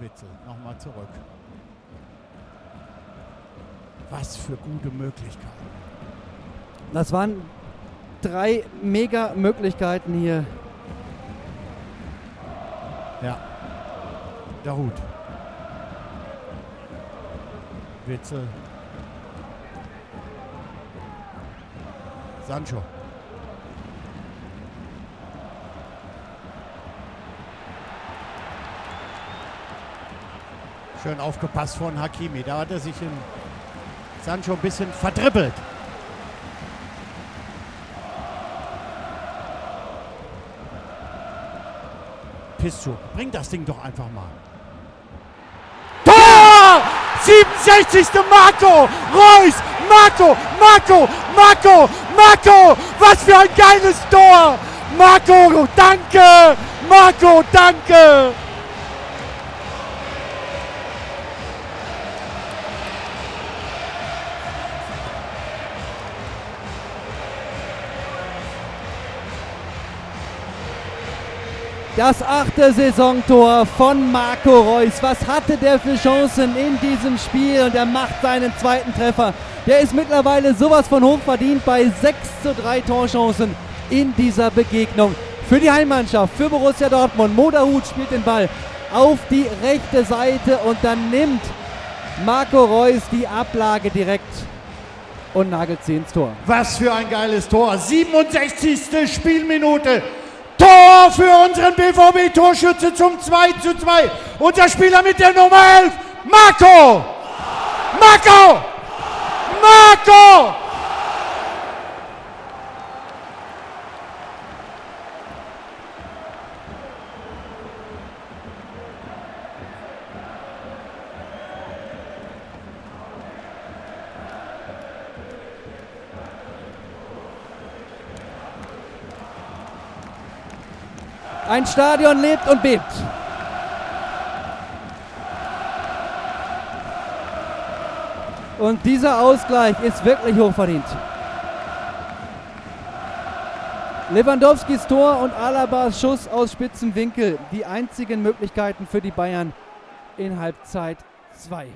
Witzel, nochmal zurück. Was für gute Möglichkeiten. Das waren drei mega Möglichkeiten hier. Ja. Der Hut. Witzel. Sancho. Schön aufgepasst von Hakimi. Da hat er sich in Sancho ein bisschen verdribbelt. Piszczuk, bring das Ding doch einfach mal. Tor! 67. Marco! Reus! Marco! Marco! Marco! Marco! Was für ein geiles Tor! Marco, danke! Marco, danke! Das achte Saisontor von Marco Reus. Was hatte der für Chancen in diesem Spiel? Und er macht seinen zweiten Treffer. Der ist mittlerweile sowas von hoch verdient bei 6 zu 3 Torchancen in dieser Begegnung. Für die Heimmannschaft, für Borussia Dortmund. Moderhut spielt den Ball auf die rechte Seite und dann nimmt Marco Reus die Ablage direkt und nagelt sie ins Tor. Was für ein geiles Tor. 67. Spielminute. Tor für unseren BVB-Torschütze zum 2 zu 2. Unser Spieler mit der Nummer 11, Marco! Marco! Marco! Ein Stadion lebt und bebt. Und dieser Ausgleich ist wirklich hochverdient. Lewandowskis Tor und Alabas Schuss aus spitzem Winkel. Die einzigen Möglichkeiten für die Bayern in Halbzeit 2.